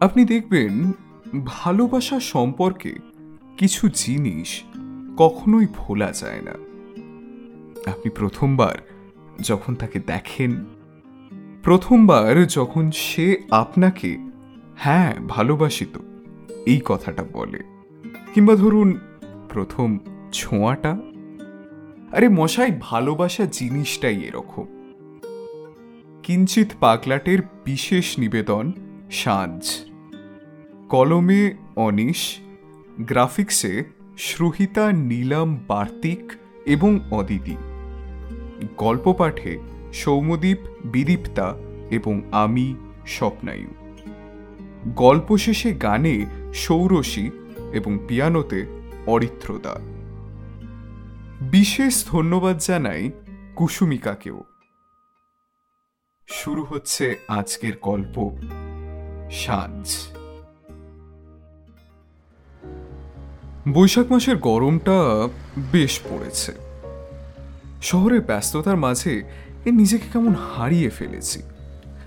আপনি দেখবেন ভালোবাসা সম্পর্কে কিছু জিনিস কখনোই ভোলা যায় না। আপনি প্রথমবার যখন তাকে দেখেন, প্রথমবার যখন সে আপনাকে হ্যাঁ ভালোবাসিত এই কথাটা বলে। কিংবা ধরুন, প্রথম ছোঁয়াটা, আরে মশাই, ভালোবাসা জিনিসটাই এরকম। কিঞ্চিত পাগলাটের বিশেষ নিবেদন সাঁঝ কলমে অনিশ, গ্রাফিক্সে শ্রুহিতা, নীলাম, বার্তিক এবং অদিতি। গল্প পাঠে সৌমদ্বীপ বিদীপ্তা এবং আমি, স্বপ্নায়ু। গল্প শেষে গানে সৌরসী এবং পিয়ানোতে অরিত্রদা। বিশেষ ধন্যবাদ জানাই কুসুমিকাকেও। শুরু হচ্ছে আজকের গল্প সাঁঝ বৈশাখ মাসের গরমটা বেশ পড়েছে। শহরের ব্যস্ততার মাঝে এ নিজেকে কেমন হারিয়ে ফেলেছি।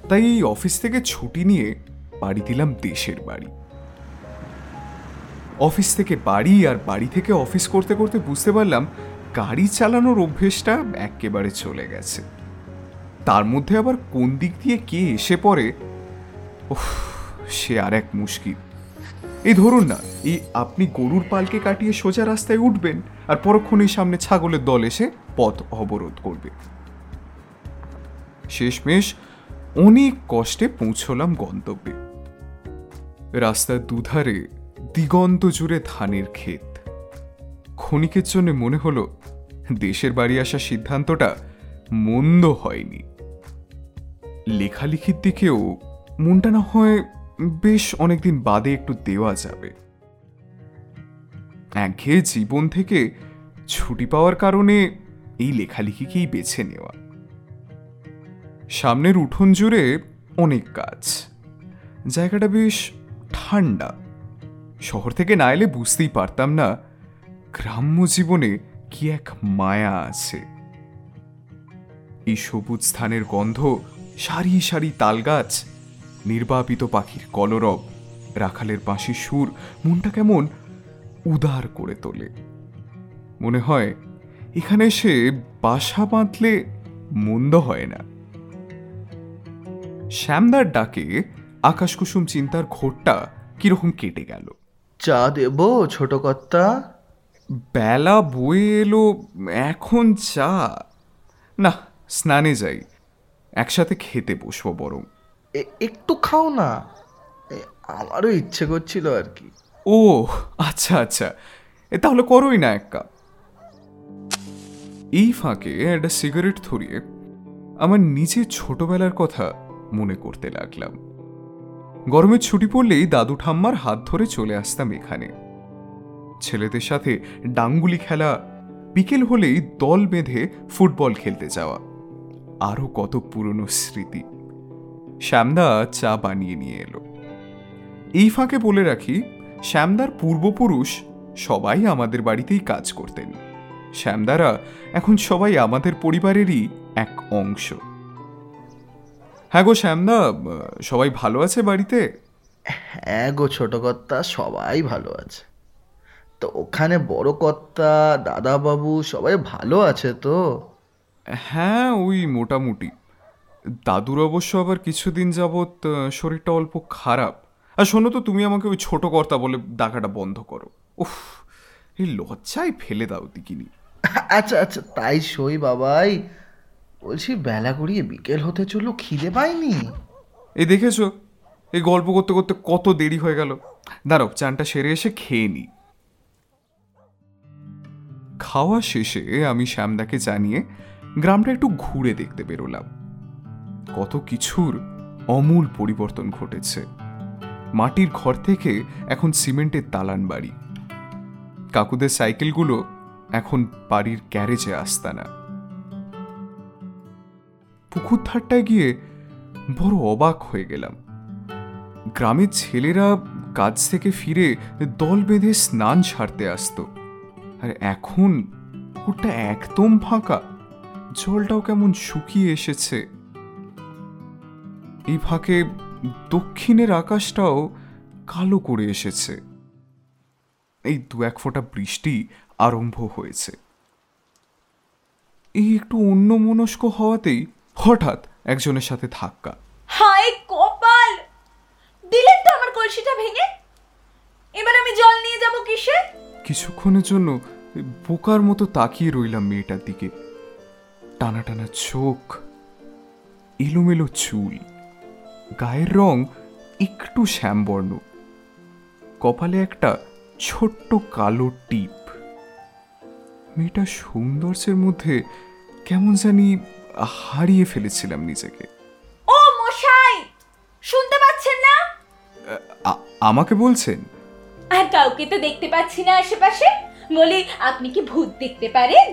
তাই এই অফিস থেকে ছুটি নিয়ে বাড়ি দিলাম দেশের বাড়ি। অফিস থেকে বাড়ি আর বাড়ি থেকে অফিস করতে করতে বুঝতে পারলাম গাড়ি চালানোর অভ্যেসটা একেবারে চলে গেছে। তার মধ্যে আবার কোন দিক দিয়ে কে এসে পড়ে, উফ, সে আর এক মুশকিল। এই ধরুন না, এই আপনি গরুর পালকে কাটিয়ে সোজা রাস্তায় উঠবেন আর পরক্ষণেই সামনে ছাগলের দল এসে পথ অবরোধ করবে। শেষমেশ অনেক কষ্টে পৌঁছলাম গন্তব্যে। রাস্তার দুধারে দিগন্ত জুড়ে ধানের ক্ষেত। ক্ষণিকের জন্য মনে হলো দেশের বাড়ি আসার সিদ্ধান্তটা মন্দ হয়নি। লেখালেখির দিকেও মনটা না হয় বেশ অনেকদিন বাদে একটু দেওয়া যাবে। একঘেয়ে জীবন থেকে ছুটি পাওয়ার কারণে এই লেখালেখিকেই বেছে নেওয়া। সামনের উঠোন জুড়ে অনেক গাছ জায়গাটা বেশ ঠান্ডা। শহর থেকে না এলে বুঝতেই পারতাম না গ্রাম্য জীবনে কি এক মায়া আছে। এই সবুজ স্থানের গন্ধ সারি সারি তালগাছ নির্বাপিত পাখির কলরব রাখালের বাঁশির সুর মনটা কেমন উদার করে তোলে। মনে হয় এখানে সে বাসা বাঁধলে মন্দ হয় না। শ্যামদার ডাকে আকাশকুসুম চিন্তার ঘোরটা কীরকম কেটে গেল। চা দেব ছোট কর্তা? বেলা বয়ে এলো এখন চা। না স্নানে যাই একসাথে খেতে বসবো বরং। একটু খাও না। আমারও ইচ্ছে করছিল আর কি। ও আচ্ছা আচ্ছা। এ, তাহলে করোই না এক কাপ। এই ফাঁকে একটা সিগারেট ধরিয়ে আমার নিজের ছোটবেলার কথা মনে করতে লাগলাম। গরমের ছুটি পড়লেই দাদু ঠাম্মার হাত ধরে চলে আসতাম এখানে। ছেলেদের সাথে ডাঙ্গুলি খেলা, বিকেল হলেই দল বেঁধে ফুটবল খেলতে যাওয়া। আরও কত পুরনো স্মৃতি। শ্যামদা চা বানিয়ে নিয়ে এলো। এই ফাঁকে বলে রাখি শ্যামদার পূর্বপুরুষ সবাই আমাদের বাড়িতেই কাজ করতেন। শ্যামদারা এখন সবাই আমাদের পরিবারেরই এক অংশ। হ্যাঁ গো শ্যামদা সবাই ভালো আছে বাড়িতে? হ্যাঁ গো ছোট কর্তা সবাই ভালো আছে। তো ওখানে বড় কর্তা দাদাবাবু সবাই ভালো আছে তো? হ্যাঁ ওই মোটামুটি। দাদুর অবশ্য আবার কিছুদিন যাবৎ শরীরটা অল্প খারাপ। আর শোনো তো তুমি আমাকে ওই ছোট কর্তা বলে ডাকাটা বন্ধ করো। উফ এই লজ্জায় ফেলে দাও দিকিনি। আচ্ছা আচ্ছা তাই সই বাবাই। বলছি বেলা গড়িয়ে বিকেল হতে চলল খিদে পাইনি। এই দেখেছ এই গল্প করতে করতে কত দেরি হয়ে গেল। দাঁড়াও চানটা সেরে এসে খেয়ে নি। খাওয়া শেষে আমি শ্যামদাকে জানিয়ে গ্রামটা একটু ঘুরে দেখতে বেরোলাম। কত কিছুর অমূল পরিবর্তন ঘটেছে। মাটির ঘর থেকে এখন সিমেন্টের দালান বাড়ি। কাকুদের সাইকেলগুলো এখন বাড়ির গ্যারেজে আসতানা। পুকুর ধারটায় গিয়ে বড় অবাক হয়ে গেলাম। গ্রামের ছেলেরা কাজ থেকে ফিরে দল বেঁধে স্নান ছাড়তে আসতো। আর এখন পুকুরটা একদম ফাঁকা। জলটাও কেমন শুকিয়ে এসেছে। এই ফাঁকে দক্ষিণের আকাশটাও কালো করে এসেছে। এই দু এক ফোঁটা বৃষ্টি আরম্ভ হয়েছে। এই একটু অন্য মনস্ক হওয়াতেই হঠাৎ একজনের সাথে ধাক্কা। হায় কপাল! দিলেন তো আমার কলসিটা ভেঙে? এবার আমি জল নিয়ে যাব কিসে? কিছুক্ষণের জন্য বোকার মতো তাকিয়ে রইলাম মেয়েটার দিকে। টানা টানা চোখ এলোমেলো চুল। গায়ের রং একটু শ্যামবর্ণ। কপালে একটা ছোট্ট কালো টিপ। মেয়েটা সৌন্দর্যের মধ্যে কেমন জানি হারিয়ে ফেলেছিলাম নিজেকে। ও মশাই শুনতে পাচ্ছেন না? আমাকে বলছেন? আর কাউকে তো দেখতে পাচ্ছি না আশেপাশে। বলি আপনি কি ভূত দেখতে পারেন?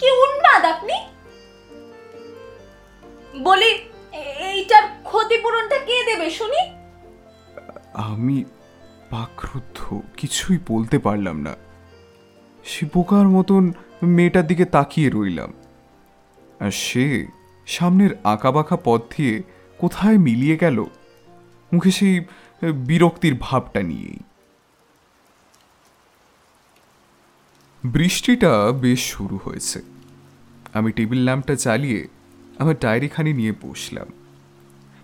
কি উন্মাদ আপনি? বলি এইটার ক্ষতিপূরণটা কে দেবে, শুনি? আমি বাকরুদ্ধ কিছুই বলতে পারলাম না। সে বোকার মতন মেয়েটার দিকে তাকিয়ে রইলাম। আর সে সামনের আঁকাবাঁকা পথ দিয়ে কোথায় মিলিয়ে গেল? মুখে সেই বিরক্তির ভাবটা নিয়েই। বৃষ্টিটা বেশ শুরু হয়েছে। আমি টেবিল ল্যাম্পটা চালিয়ে আমার ডায়েরিখানি নিয়ে বসলাম।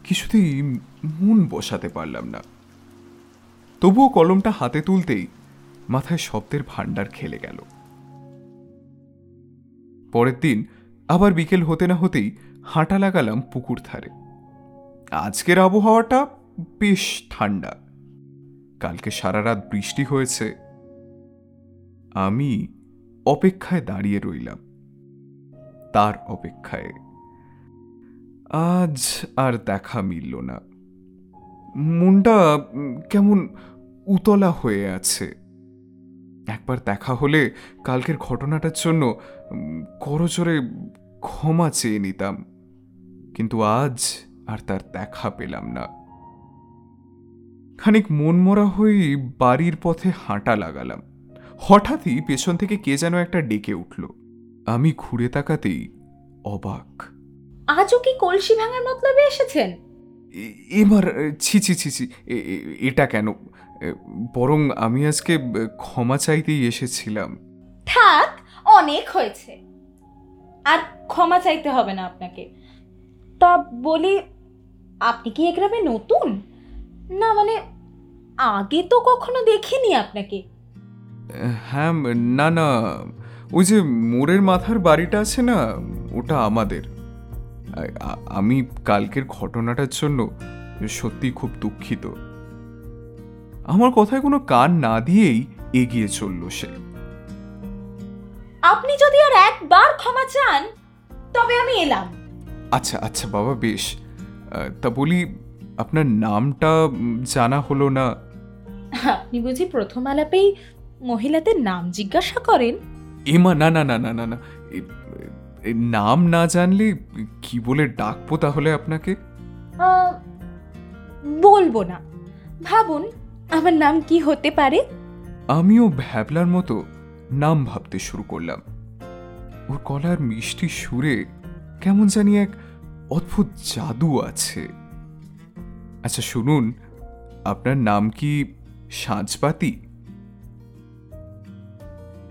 কিছুতেই মন বসাতে পারলাম না। তবুও কলমটা হাতে তুলতেই মাথায় শব্দের ভাণ্ডার খেলে গেল। পরের দিন আবার বিকেল হতে না হতেই হাঁটা লাগালাম পুকুর ধারে। আজকের আবহাওয়াটা বেশ ঠান্ডা। কালকে সারা রাত বৃষ্টি হয়েছে। আমি অপেক্ষায় দাঁড়িয়ে রইলাম। তার অপেক্ষায়। আজ আর দেখা মিলল না। মনটা কেমন উতলা হয়ে আছে। একবার দেখা হলে কালকের ঘটনাটার জন্য করজোরে ক্ষমা চেয়ে নিতাম। কিন্তু আজ আর তার দেখা পেলাম না। খানিক মনমরা হয়ে বাড়ির পথে হাঁটা লাগালাম। হঠাৎই পেছন থেকে কে যেন একটা ডেকে উঠল। আমি ঘুরে তাকাতেই অবাক। আজও কি কলসি ভাঙার মতলবে এসেছেন? এবার ছি ছি ছি ছি এটা কেন? বরং আমি আজকে ক্ষমা চাইতেই এসেছিলাম। থাক অনেক হয়েছে। আর ক্ষমা চাইতে হবে না আপনাকে। তা বলি আপনি কি এ গ্রামে নতুন? না মানে আগে তো কখনো দেখিনি আপনাকে। হ্যাঁ না না ওই যে মোড়ের মাথার বাড়িটা আছে না ওটা আমাদের। আমি কালকের ঘটনাটার জন্য সত্যি খুব দুঃখিত। আমার কথায় কোনো কান না দিয়েই এগিয়ে চলল সে। আপনি যদি আর একবার ক্ষমা চান তবে আমি এলাম। আচ্ছা আচ্ছা বাবা বেশ। তা বলি আপনার নামটা জানা হলো না? আপনি বুঝি প্রথম আলাপেই মহিলাদের নাম জিজ্ঞাসা করেন? এমা না না না না না না। নাম না জানলে কি বলে ডাকবো তাহলে আপনাকে? বলব না। ভাবুন আমার নাম কি হতে পারে? আমিও ভ্যাবলার মতো নাম ভাবতে শুরু করলাম। ওর গলার মিষ্টি সুরে কেমন জানি এক অদ্ভুত জাদু আছে। আচ্ছা শুনুন আপনার নাম কি সাঁঝপাতি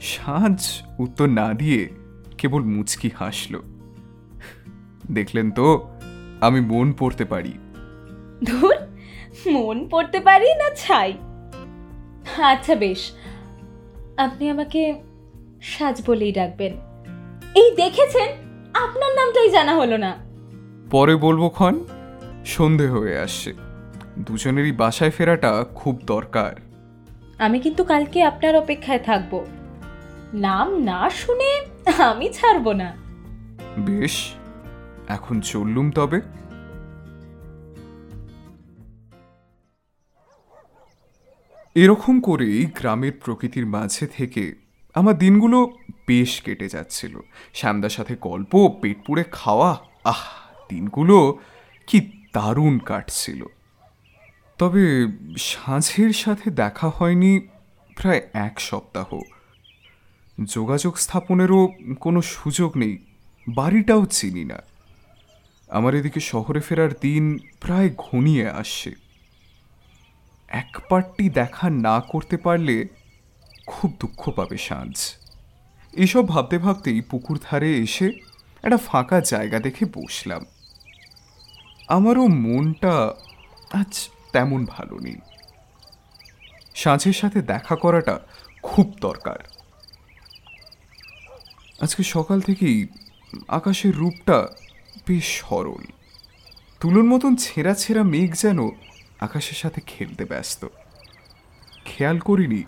সাঁঝ উত্তর না দিয়ে কেবল মুচকি হাসল। দেখলেন তো আমি মন পড়তে পারি। ধুর মন পড়তে পারি না ছাই। আচ্ছা বেশ আপনি আমাকে সাজ বলেই ডাকবেন। এই দেখেছেন আপনার নামটাই জানা হলো না। পরে বলব ক্ষণ সন্ধে হয়ে আসছে। দুজনেরই বাসায় ফেরাটা খুব দরকার। আমি কিন্তু কালকে আপনার অপেক্ষায় থাকব। নাম না শুনে আমি ছাড়বো না। বেশ, এখন চললুম তবে। এরকম করেই গ্রামের প্রকৃতির মাঝে থেকে আমার দিনগুলো বেশ কেটে যাচ্ছিল। শ্যামদার সাথে গল্প, পেট পুড়ে খাওয়া, আহ, দিনগুলো কি দারুণ কাটছিল। তবে সাঁঝের সাথে দেখা হয়নি প্রায় এক সপ্তাহ। যোগাযোগ স্থাপনেরও কোনো সুযোগ নেই। বাড়িটাও চিনি না। আমার এদিকে শহরে ফেরার দিন প্রায় ঘনিয়ে আসছে। এক পার্টটি দেখা না করতে পারলে খুব দুঃখ পাবে সাঁঝ এসব ভাবতে ভাবতেই পুকুর ধারে এসে একটা ফাঁকা জায়গা দেখে বসলাম। আমারও মনটা আজ তেমন ভালো নেই। সাঁঝের সাথে দেখা করাটা খুব দরকার। আজকে সকাল থেকেই আকাশের রূপটা বেশ সরল। তুলোর মতন ছেঁড়া ছেঁড়া মেঘ যেন আকাশের সাথে খেলতে ব্যস্ত। খেয়াল করিনি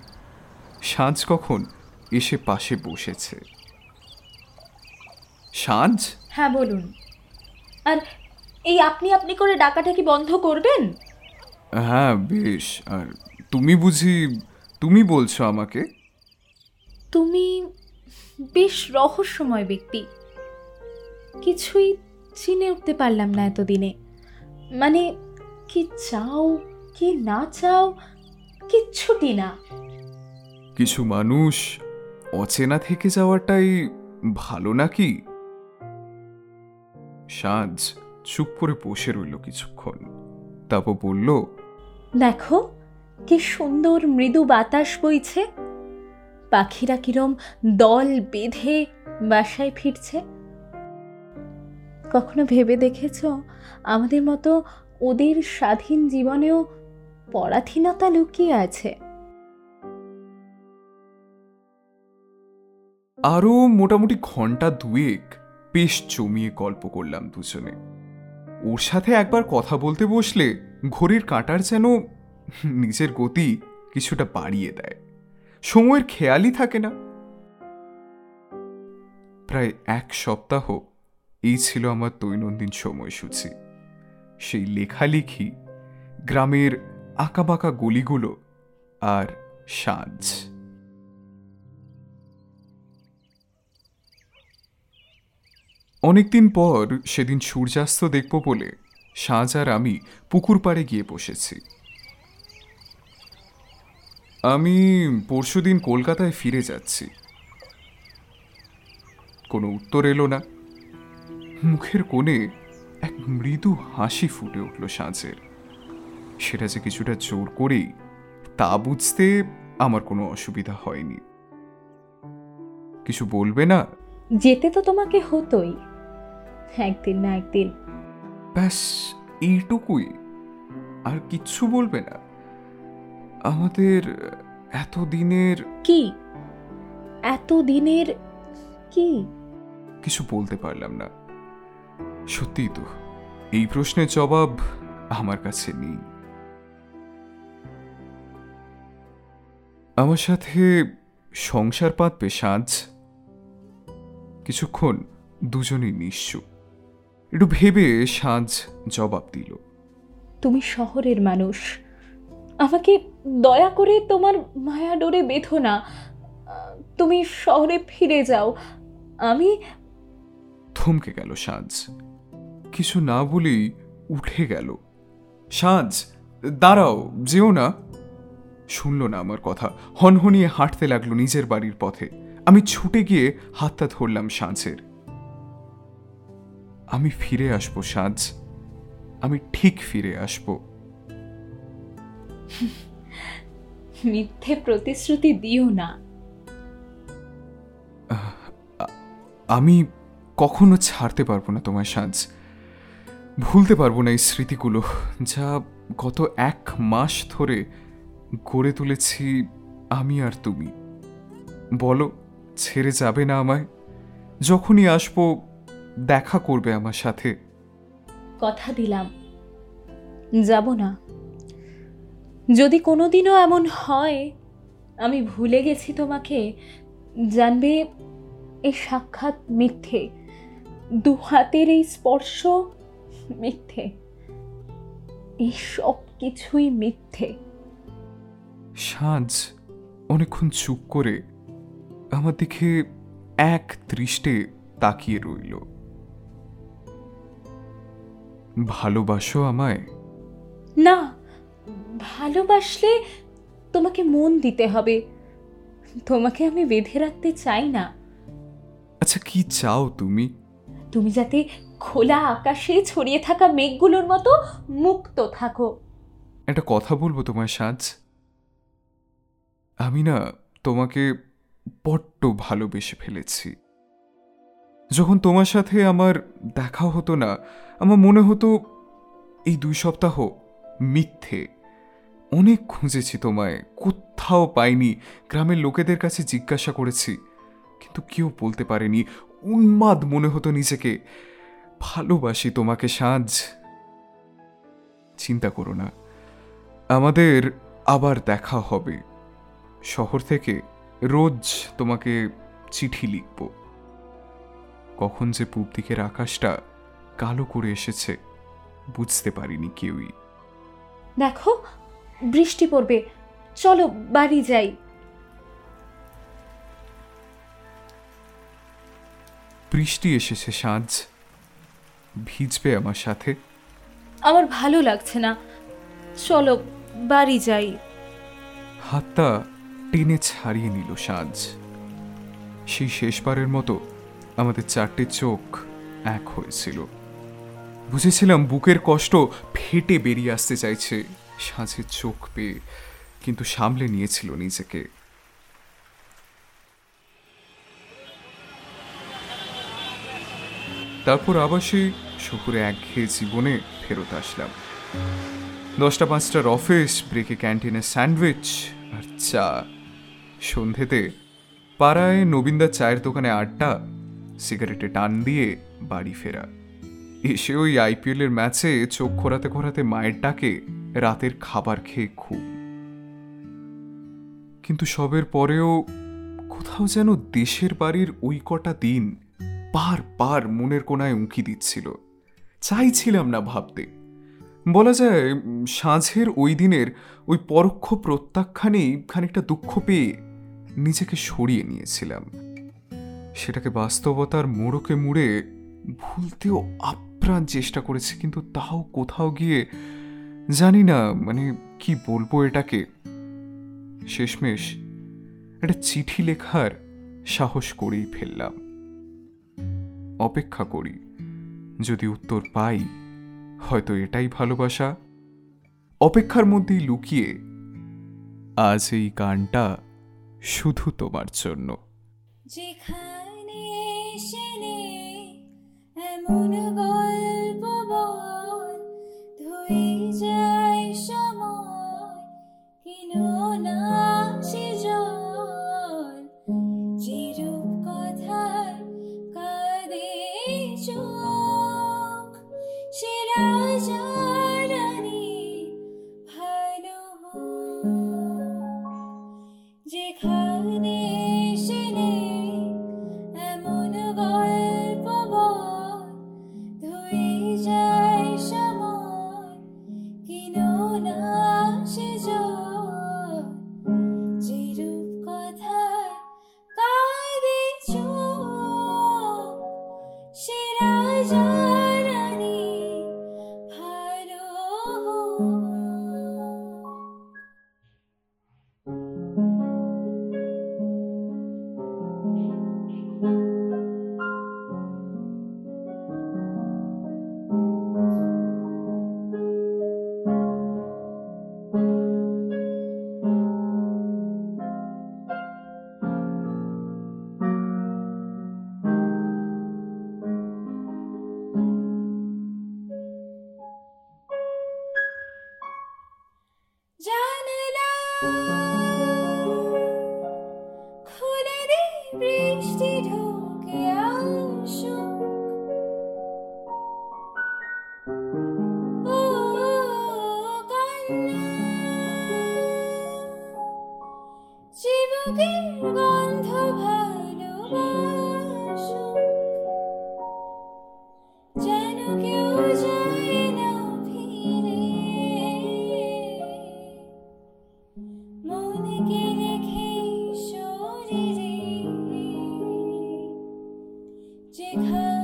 সাঁঝ কখন এসে পাশে বসেছে। সাঁঝ হ্যাঁ বলুন। আর এই আপনি আপনি করে ডাকাটা কি বন্ধ করবেন? হ্যাঁ বেশ। আর তুমি বুঝি তুমি বলছো আমাকে? তুমি বেশ রহস্যময় ব্যক্তি। কিছুই চিনে উঠতে পারলাম না এতদিনে। মানে কি চাও কি না চাও কিচ্ছুটি না। কিছু মানুষ অচেনা থেকে যাওয়াটাই ভালো নাকি? সাঁঝ চুপ করে বসে রইল কিছুক্ষণ। তারপর বলল দেখো কি সুন্দর মৃদু বাতাস বইছে। পাখিরা কিরম দল বেঁধে বাসায় ফিরছে? কখনো ভেবে দেখেছ আমাদের মতো ওদের স্বাধীন জীবনেও পরাধীনতা লুকিয়ে আছে? আরও মোটামুটি ঘণ্টা দুয়েক বেশ জমিয়ে গল্প করলাম দুজনে। ওর সাথে একবার কথা বলতে বসলে ঘড়ির কাঁটার যেন নিজের গতি কিছুটা বাড়িয়ে দেয়। সময়ের খেয়ালই থাকে না। প্রায় এক সপ্তাহ এই ছিল আমার দৈনন্দিন সময়সূচি। সেই লেখালেখি, গ্রামের আঁকাবাঁকা গলিগুলো আর সাঁঝ অনেকদিন পর সেদিন সূর্যাস্ত দেখব বলে সাঁঝ আর আমি পুকুর পাড়ে গিয়ে বসেছি। আমি পরশুদিন কলকাতায় ফিরে যাচ্ছি। কোনো উত্তর এলো না। মুখের কোণে এক মৃদু হাসি ফুটে উঠল সাঁঝের। সেটা যে কিছুটা জোর করেই তা বুঝতে আমার কোনো অসুবিধা হয়নি। কিছু বলবে না? যেতে তো তোমাকে হতোই। একদিন না একদিন। ব্যাস এইটুকুই। আর কিচ্ছু বলবে না। আমাদের এতদিনের কি? এত দিনের কি? কিছু বলতে পারলাম না। সত্যিই তো এই প্রশ্নের জবাব আমার কাছে নেই। আমার সাথে সংসার পাতবে সাঁঝ কিছুক্ষণ দুজনেই নিশ্চুপ একটু ভেবে সাজ জবাব দিল। তুমি শহরের মানুষ। আমাকে দয়া করে তোমার মায়া ডোরে বেঁধো না। তুমি শহরে ফিরে যাও। আমি থমকে গেল সাঁঝ কিছু না বলেই উঠে গেল। সাঁঝ দাঁড়াও, যেও না। শুনল না আমার কথা। হনহনিয়ে হাঁটতে লাগল নিজের বাড়ির পথে। আমি ছুটে গিয়ে হাতটা ধরলাম সাঁঝের আমি ফিরে আসব, সাজ। আমি ঠিক ফিরে আসব। মিথ্যে প্রতিশ্রুতি দিও না। আমি কখনো ছাড়তে পারব না তোমার সাজ। ভুলতে পারব না এই স্মৃতিগুলো যা গত এক মাস ধরে গড়ে তুলেছি আমি আর তুমি। বলো ছেড়ে যাবে না আমায়? যখনই আসব দেখা করবে আমার সাথে। কথা দিলাম। যাব না। যদি কোনোদিনও এমন হয় আমি ভুলে গেছি তোমাকে জানবে এই সাক্ষাৎ মিথ্যে। দু হাতের এই স্পর্শ মিথ্যে। এই সব কিছুই মিথ্যে। সাজ অনেকক্ষণ চুপ করে আমার দিকে এক দৃষ্টে তাকিয়ে রইল। ভালোবাসো আমায়? না ভালোবাসলে তোমাকে মন দিতে হবে। তোমাকে আমি বেঁধে রাখতে চাই না। আচ্ছা কি চাও তুমি? তুমি যাতে খোলা আকাশে ছড়িয়ে থাকা মেঘগুলোর মতো মুক্ত থাকো। একটা কথা বলব তোমার সাজ। আমি না তোমাকে বড্ড ভালোবেসে ফেলেছি। যখন তোমার সাথে আমার দেখা হতো না আমার মনে হতো এই দুই সপ্তাহ মিথ্যে। অনেক খুঁজেছি তোমায়, কোথাও পাইনি। গ্রামের লোকেদের কাছে জিজ্ঞাসা করেছি, কিন্তু কেউ বলতে পারেনি। উন্মাদ মনে হতো নিজেকে। ভালোবাসি তোমাকে সাজ। চিন্তা করো না। আমাদের আবার দেখা হবে। শহর থেকে রোজ তোমাকে চিঠি লিখব। কখন যে পূব দিকের আকাশটা কালো করে এসেছে, বুঝতে পারিনি কেউই। দেখো বৃষ্টি পড়বে। চলো বাড়ি যাই। বৃষ্টি এসেছে সাঁঝ ভিজবে আমার সাথে। আমার ভালো লাগছে না। চলো বাড়ি যাই। হাতটা টেনে ছাড়িয়ে নিল সাঁঝ সেই শেষবারের মতো আমাদের চারটে চোখ এক হয়েছিল। বুঝেছিলাম বুকের কষ্ট ফেটে বেরিয়ে আসতে চাইছে। সাঁঝের চোখ পেয়ে কিন্তু সামলে নিয়েছিল নিজেকে। তারপর আবার সেই শহুরে একঘেয়ে জীবনে ফেরত আসলাম। দশটা পাঁচটার অফিস, ব্রেকে ক্যান্টিনে স্যান্ডউইচ আর চা। সন্ধেতে পাড়ায় নবীনদার চায়ের দোকানে আড্ডা, সিগারেটে টান দিয়ে বাড়ি ফেরা। এসে ওই আইপিএলের ম্যাচে চোখ খোরাতে খোরাতে মায়ের ডাকে রাতের খাবার খেয়ে খুব কিন্তু সবের পরেও কোথাও যেন দেশের বাড়ির ওই কটা দিন বার বার মনের কোনায় উঁকি দিচ্ছিল। চাইছিলাম না ভাবতে। বলা যায় সাঁঝের ওই দিনের ওই পরোক্ষ প্রত্যাখ্যানেই খানিকটা দুঃখ পেয়ে নিজেকে সরিয়ে নিয়েছিলাম। সেটাকে বাস্তবতার মোড়কে মুড়ে ভুলতেও আপ্রাণ চেষ্টা করেছি, কিন্তু তাও কোথাও গিয়ে জানি না মানে কি বলব এটাকে? শেষমেশ একটা চিঠি লেখার সাহস করেই ফেললাম। অপেক্ষা করি, যদি উত্তর পাই, হয়তো এটাই ভালোবাসা। অপেক্ষার মধ্যেই লুকিয়ে আজ এই গানটা শুধু তোমার জন্য। যেখানে রাজা রানী জানলা যেখানে